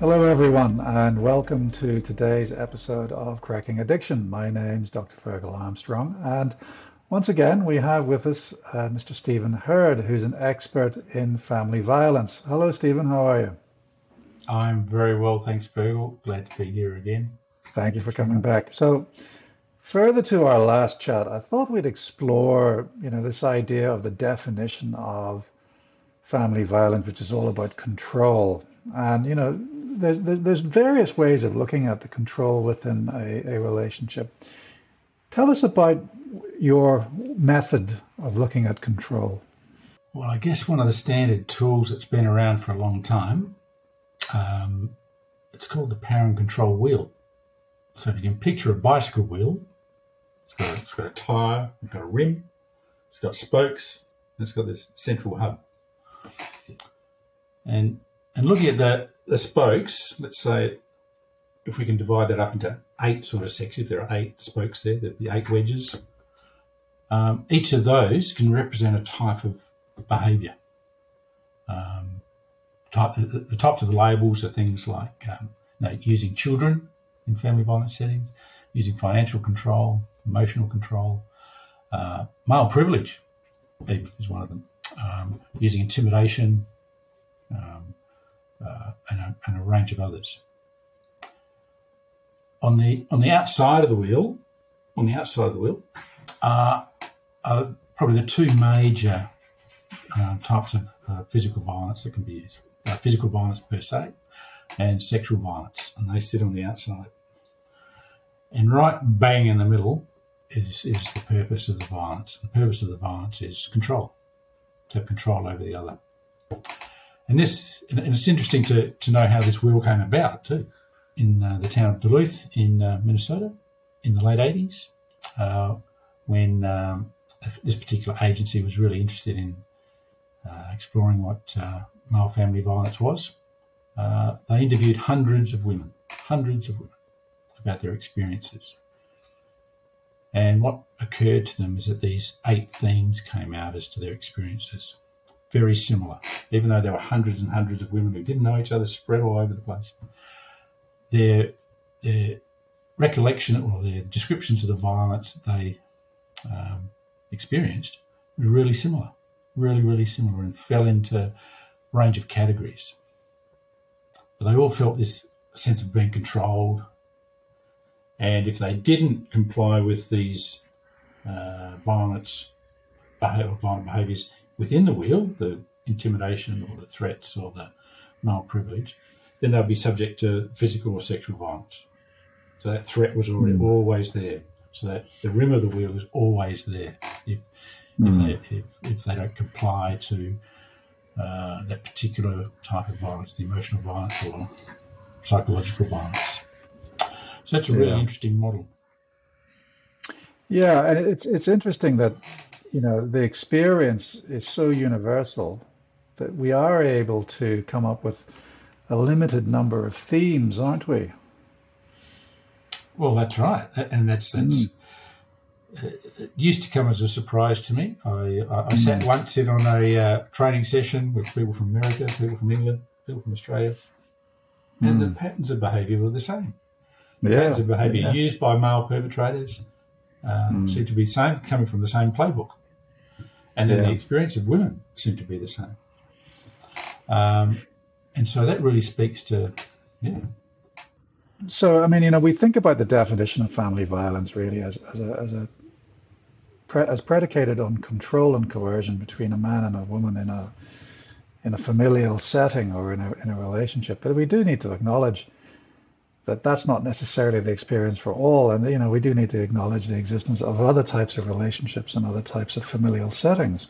Hello, everyone, and welcome to today's episode of Cracking Addiction. My name's Dr. Fergal Armstrong, and once again, we have with us uh, Mr. Stephen Herd, who's an expert in family violence. Hello, Stephen, how are you? I'm very well, thanks, Fergal. Glad to be here again. Thank you for coming back. So, further to our last chat, I thought we'd explore, you know, this idea of the definition of family violence, which is all about control. And, you know, there's, there's various ways of looking at the control within a, a relationship. Tell us about your method of looking at control. Well, I guess one of the standard tools that's been around for a long time, um, it's called the power and control wheel. So if you can picture a bicycle wheel, it's got a, it's got a tire, it's got a rim, it's got spokes, and it's got this central hub. And and looking at the, the spokes, let's say if we can divide that up into eight sort of sections, if there are eight spokes there, there'd be eight wedges. Um, each of those can represent a type of behaviour. Um, type, the, the, types of labels are things like um, you know, using children in family violence settings, using financial control, emotional control, uh, male privilege is one of them, um, using intimidation, um, uh, and, a, and, a, range of others. On the on the outside of the wheel, on the outside of the wheel, uh, are probably the two major uh, types of uh, physical violence that can be used: uh, physical violence per se, and sexual violence, and they sit on the outside. And right bang in the middle is, is the purpose of the violence. The purpose of the violence is control, to have control over the other. And this, and it's interesting to, to know how this wheel came about too. In uh, the town of Duluth in uh, Minnesota in the late 80s, uh, when um, this particular agency was really interested in uh, exploring what uh, male family violence was, uh, they interviewed hundreds of women, hundreds of women about their experiences. And what occurred to them is that these eight themes came out as to their experiences very similar, even though there were hundreds and hundreds of women who didn't know each other, spread all over the place. Their, their recollection or their descriptions of the violence they um, experienced was really similar, really, really similar, and fell into range of categories. But they all felt this sense of being controlled. And if they didn't comply with these uh, violence, violent behaviours, within the wheel, the intimidation or the threats or the male privilege, then they'll be subject to physical or sexual violence. So that threat was already mm. always there. So that the rim of the wheel is always there if mm. if they if, if they don't comply to uh, that particular type of violence, the emotional violence or psychological violence. So that's a really yeah. interesting model. Yeah, and it's it's interesting that you know, the experience is so universal that we are able to come up with a limited number of themes, aren't we? Well, that's right, and that's that's. Mm. It used to come as a surprise to me. I, I, I sat mm. once in on a uh, training session with people from America, people from England, people from Australia, and mm. the patterns of behaviour were the same. The yeah, patterns of behaviour yeah. used by male perpetrators um, mm. seem to be the same, coming from the same playbook and then yeah. the experience of women seem to be the same. Um, and so that really speaks to, yeah. So, I mean, you know, we think about the definition of family violence really as, as a, as a, as predicated on control and coercion between a man and a woman in a, in a familial setting or in a, in a relationship. But we do need to acknowledge that that's not necessarily the experience for all. And, you know, we do need to acknowledge the existence of other types of relationships and other types of familial settings.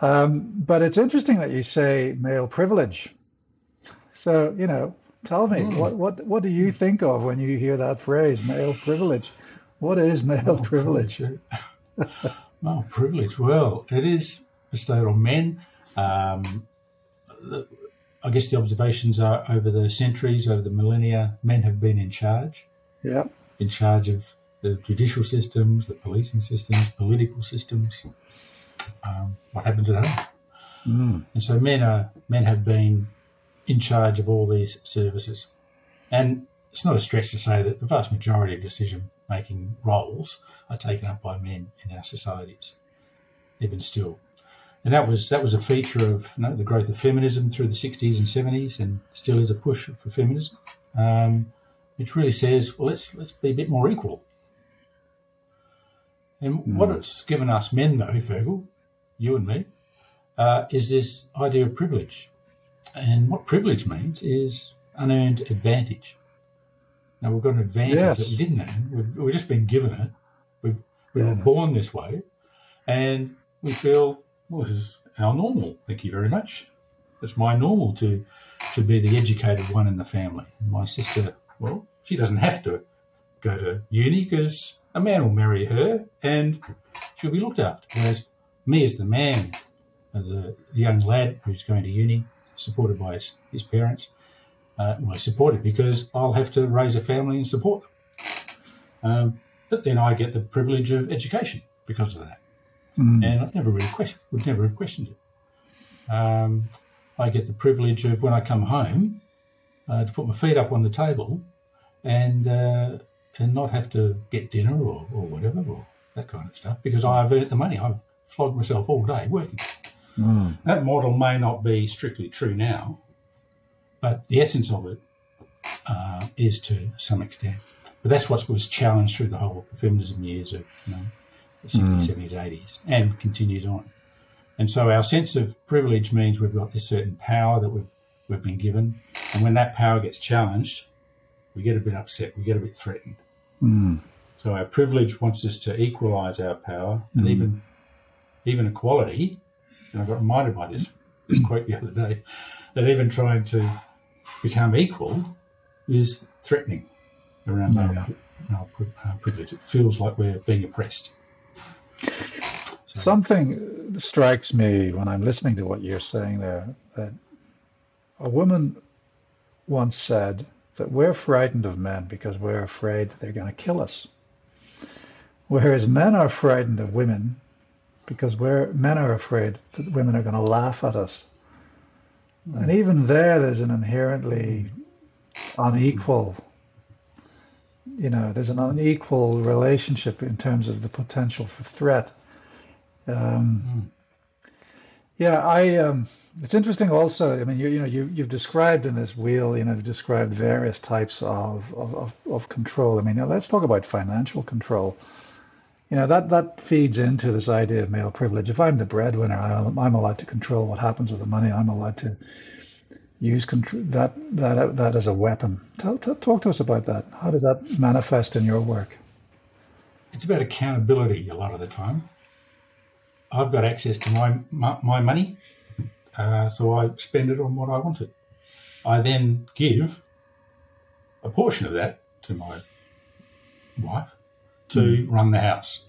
Um, but it's interesting that you say male privilege. So, you know, tell me, mm. what, what, what do you think of when you hear that phrase, male privilege? What is male, male privilege? privilege? male privilege. Well, it is bestowed on men. Um, the, I guess the observations are over the centuries, over the millennia, men have been in charge. Yeah. In charge of the judicial systems, the policing systems, political systems, um, what happens at home. Mm. And so men are men have been in charge of all these services. And it's not a stretch to say that the vast majority of decision making roles are taken up by men in our societies, even still. And that was that was a feature of you know, the growth of feminism through the 60s and 70s, and still is a push for feminism, um, which really says, well, let's let's be a bit more equal. And mm. what it's given us men, though, Fergal, you and me, uh, is this idea of privilege. And what privilege means is unearned advantage. Now we've got an advantage yes. that we didn't earn. We've, we've, just been given it. We've, we were born this way, and we feel well, this is our normal. Thank you very much. It's my normal to to be the educated one in the family. My sister, well, she doesn't have to go to uni because a man will marry her and she'll be looked after. Whereas me, as the man, the, the young lad who's going to uni, supported by his, his parents, uh, well, supported because I'll have to raise a family and support them. Um, but then I get the privilege of education because of that. Mm. And I've never really questioned, would never have questioned it. Um, I get the privilege of when I come home uh, to put my feet up on the table and uh, and not have to get dinner or, or whatever or that kind of stuff because I've earned the money. I've flogged myself all day working. Mm. That model may not be strictly true now, but the essence of it uh, is to some extent. But that's what was challenged through the whole feminism years of you know, the 60s, mm. 70s, 80s, and continues on. And so our sense of privilege means we've got this certain power that we've, we've been given. And when that power gets challenged, we get a bit upset, we get a bit threatened. Mm. So our privilege wants us to equalise our power and mm. even even equality. And I got reminded by this this quote the other day that even trying to become equal is threatening around our, our, our privilege. It feels like we're being oppressed. So, Something strikes me when I'm listening to what you're saying there that a woman once said that we're frightened of men because we're afraid they're going to kill us. Whereas men are frightened of women because we're, men are afraid that women are going to laugh at us. And even there, there's an inherently unequal, you know, there's an unequal relationship in terms of the potential for threat. Um, mm. Yeah, I. Um, it's interesting also. I mean, you, you know, you you've described in this wheel, you know, you've described various types of, of, of, of control. I mean, now let's talk about financial control. You know, that that feeds into this idea of male privilege. If I'm the breadwinner, I'm, I'm allowed to control what happens with the money. I'm allowed to use control, that that that as a weapon. Tell, tell, talk to us about that. How does that manifest in your work? It's about accountability a lot of the time. I've got access to my my, my money uh, so I spend it on what I wanted. I then give a portion of that to my wife to mm. run the house.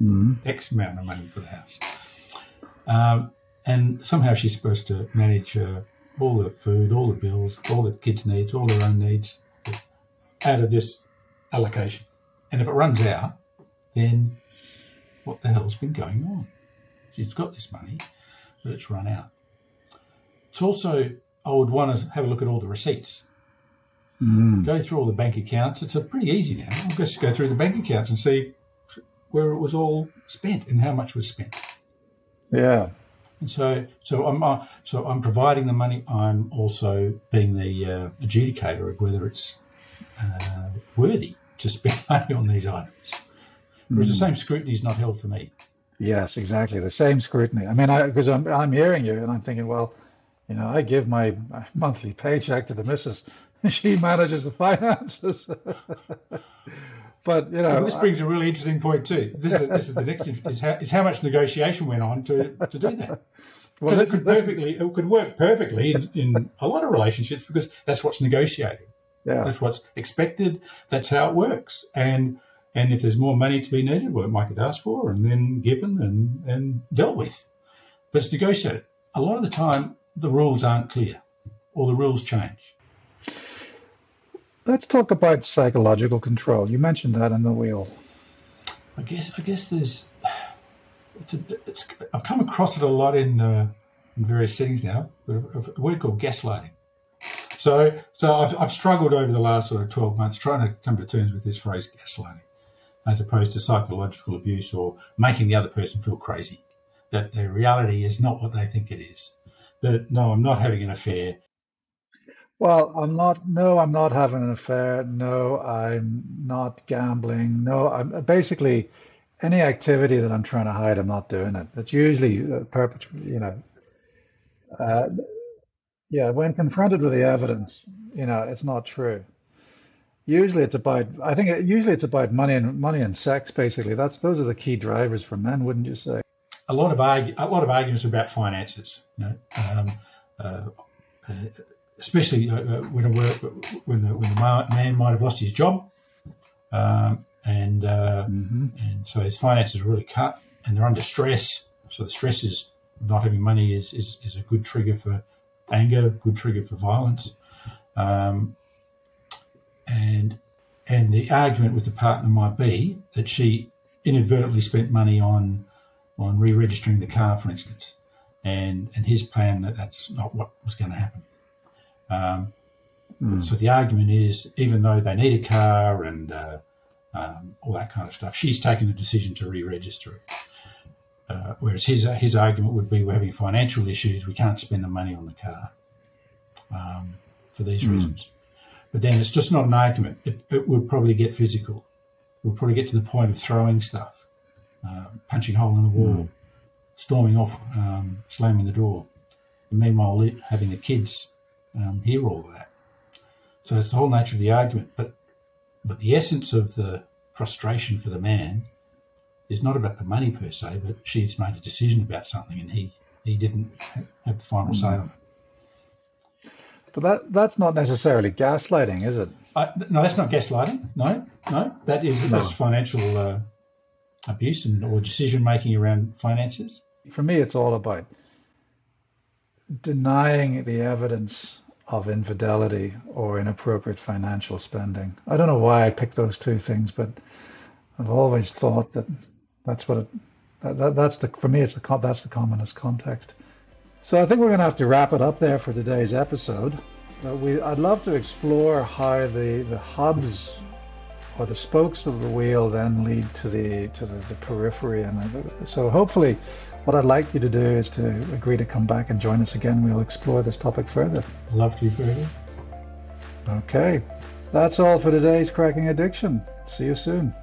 Mm. X amount of money for the house. Um, and somehow she's supposed to manage uh, all the food, all the bills, all the kids' needs, all their own needs out of this allocation. And if it runs out, then what the hell's been going on? She's got this money, but it's run out. It's also, I would want to have a look at all the receipts. Mm. Go through all the bank accounts. It's a pretty easy now. I'll just go through the bank accounts and see where it was all spent and how much was spent. Yeah. And so, so I'm uh, so I'm providing the money. I'm also being the uh, adjudicator of whether it's uh, worthy to spend money on these items. Whereas mm. the same scrutiny is not held for me. Yes, exactly the same scrutiny. I mean, because I'm I'm hearing you and I'm thinking, well, you know, I give my monthly paycheck to the missus. She manages the finances. but you know, well, this brings a really interesting point too. This is, this is the next is how, is how much negotiation went on to, to do that. Because well, it could perfectly, it could work perfectly in, in a lot of relationships because that's what's negotiated. Yeah. That's what's expected. That's how it works. And and if there's more money to be needed, well, it might get asked for and then given and, and dealt with. But it's negotiated. A lot of the time, the rules aren't clear or the rules change. Let's talk about psychological control. You mentioned that in the wheel. I guess I guess there's it's, a, it's I've come across it a lot in, uh, in various settings now. But a, word called gaslighting. So, so I've, I've struggled over the last sort of 12 months trying to come to terms with this phrase gaslighting, as opposed to psychological abuse or making the other person feel crazy. That the reality is not what they think it is. That no, I'm not having an affair. Well, I'm not. No, I'm not having an affair. No, I'm not gambling. No, I'm basically any activity that I'm trying to hide. I'm not doing it. It's usually perpet. You know, uh, yeah, when confronted with the evidence, you know, it's not true. Usually it's about, I think it, usually it's about money and money and sex. Basically, that's those are the key drivers for men, wouldn't you say? A lot of argu- a lot of arguments about finances. You know, um, uh, uh, especially uh, when, when, the, when the man might have lost his job, um, and uh, mm-hmm. and so his finances are really cut, and they're under stress. So the stress is not having money is, is, is a good trigger for anger, good trigger for violence. Um, and and the argument with the partner might be that she inadvertently spent money on on re-registering the car, for instance, and and his plan that that's not what was going to happen. Um, mm. So the argument is, even though they need a car and uh, um, all that kind of stuff, she's taken the decision to re-register it. Uh, whereas his his argument would be we're having financial issues, we can't spend the money on the car um, for these mm. reasons. But then it's just not an argument. It, it, would probably get physical. We'll probably get to the point of throwing stuff, uh, punching a hole in the wall, mm. storming off, um, slamming the door. And meanwhile, having the kids um, hear all of that. So it's the whole nature of the argument. But but the essence of the frustration for the man is not about the money per se, but she's made a decision about something and he, he didn't have the final say on it. But that that's not necessarily gaslighting, is it? No, that's not gaslighting. No, no, that is no. that's financial uh, abuse and or decision making around finances. For me, it's all about denying the evidence of infidelity or inappropriate financial spending. I don't know why I picked those two things, but I've always thought that that's what it, that, that's the for me. It's the that's the commonest context. So I think we're going to have to wrap it up there for today's episode. Uh, we I'd love to explore how the the hubs or the spokes of the wheel then lead to the to the, the periphery, and uh, so hopefully. What I'd like you to do is to agree to come back and join us again. We'll explore this topic further. Love to you further. Okay. That's all for today's Cracking Addiction. See you soon.